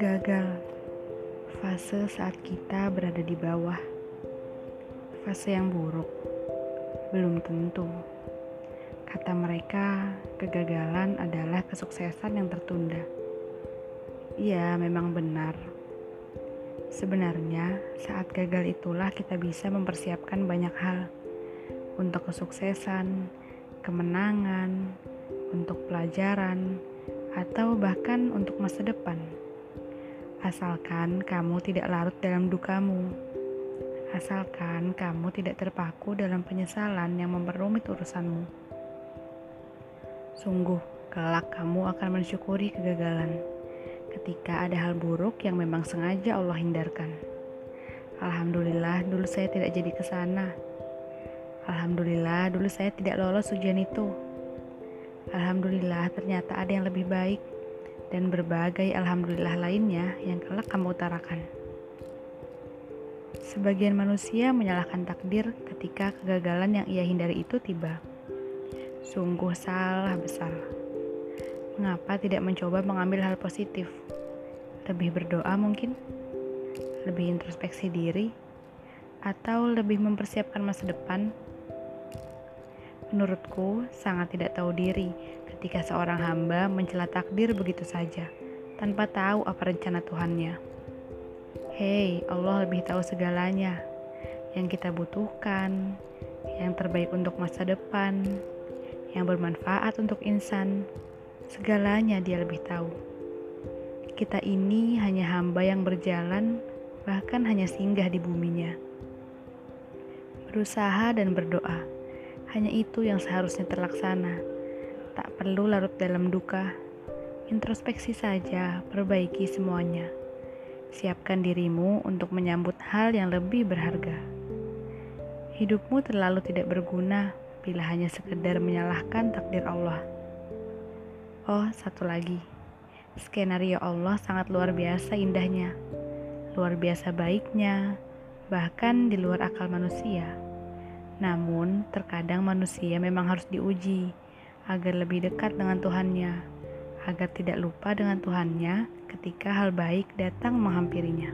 Gagal fase saat kita berada di bawah, fase yang buruk belum tentu. Kata mereka, kegagalan adalah kesuksesan yang tertunda. Iya, memang benar. Sebenarnya, saat gagal itulah kita bisa mempersiapkan banyak hal untuk kesuksesan, kemenangan, pelajaran, atau bahkan untuk masa depan. Asalkan kamu tidak larut dalam dukamu, asalkan kamu tidak terpaku dalam penyesalan yang memperumit urusanmu. Sungguh, kelak kamu akan mensyukuri kegagalan ketika ada hal buruk yang memang sengaja Allah hindarkan. Alhamdulillah, dulu saya tidak jadi ke sana. Alhamdulillah, dulu saya tidak lolos ujian itu. Alhamdulillah, ternyata ada yang lebih baik dan berbagai alhamdulillah lainnya yang kelak kamu utarakan. Sebagian manusia menyalahkan takdir ketika kegagalan yang ia hindari itu tiba. Sungguh salah besar. Mengapa tidak mencoba mengambil hal positif? Lebih berdoa mungkin? Lebih introspeksi diri? Atau lebih mempersiapkan masa depan? Menurutku, sangat tidak tahu diri ketika seorang hamba mencela takdir begitu saja, tanpa tahu apa rencana Tuhannya. Hei, Allah lebih tahu segalanya yang kita butuhkan, yang terbaik untuk masa depan, yang bermanfaat untuk insan. Segalanya dia lebih tahu. Kita ini hanya hamba yang berjalan, bahkan hanya singgah di buminya. Berusaha dan berdoa, hanya itu yang seharusnya terlaksana. Tak perlu larut dalam duka. Introspeksi saja, perbaiki semuanya. Siapkan dirimu untuk menyambut hal yang lebih berharga. Hidupmu terlalu tidak berguna bila hanya sekedar menyalahkan takdir Allah. Oh, satu lagi. Skenario Allah sangat luar biasa indahnya. Luar biasa baiknya, bahkan di luar akal manusia. Namun, terkadang manusia memang harus diuji agar lebih dekat dengan Tuhannya, agar tidak lupa dengan Tuhannya ketika hal baik datang menghampirinya.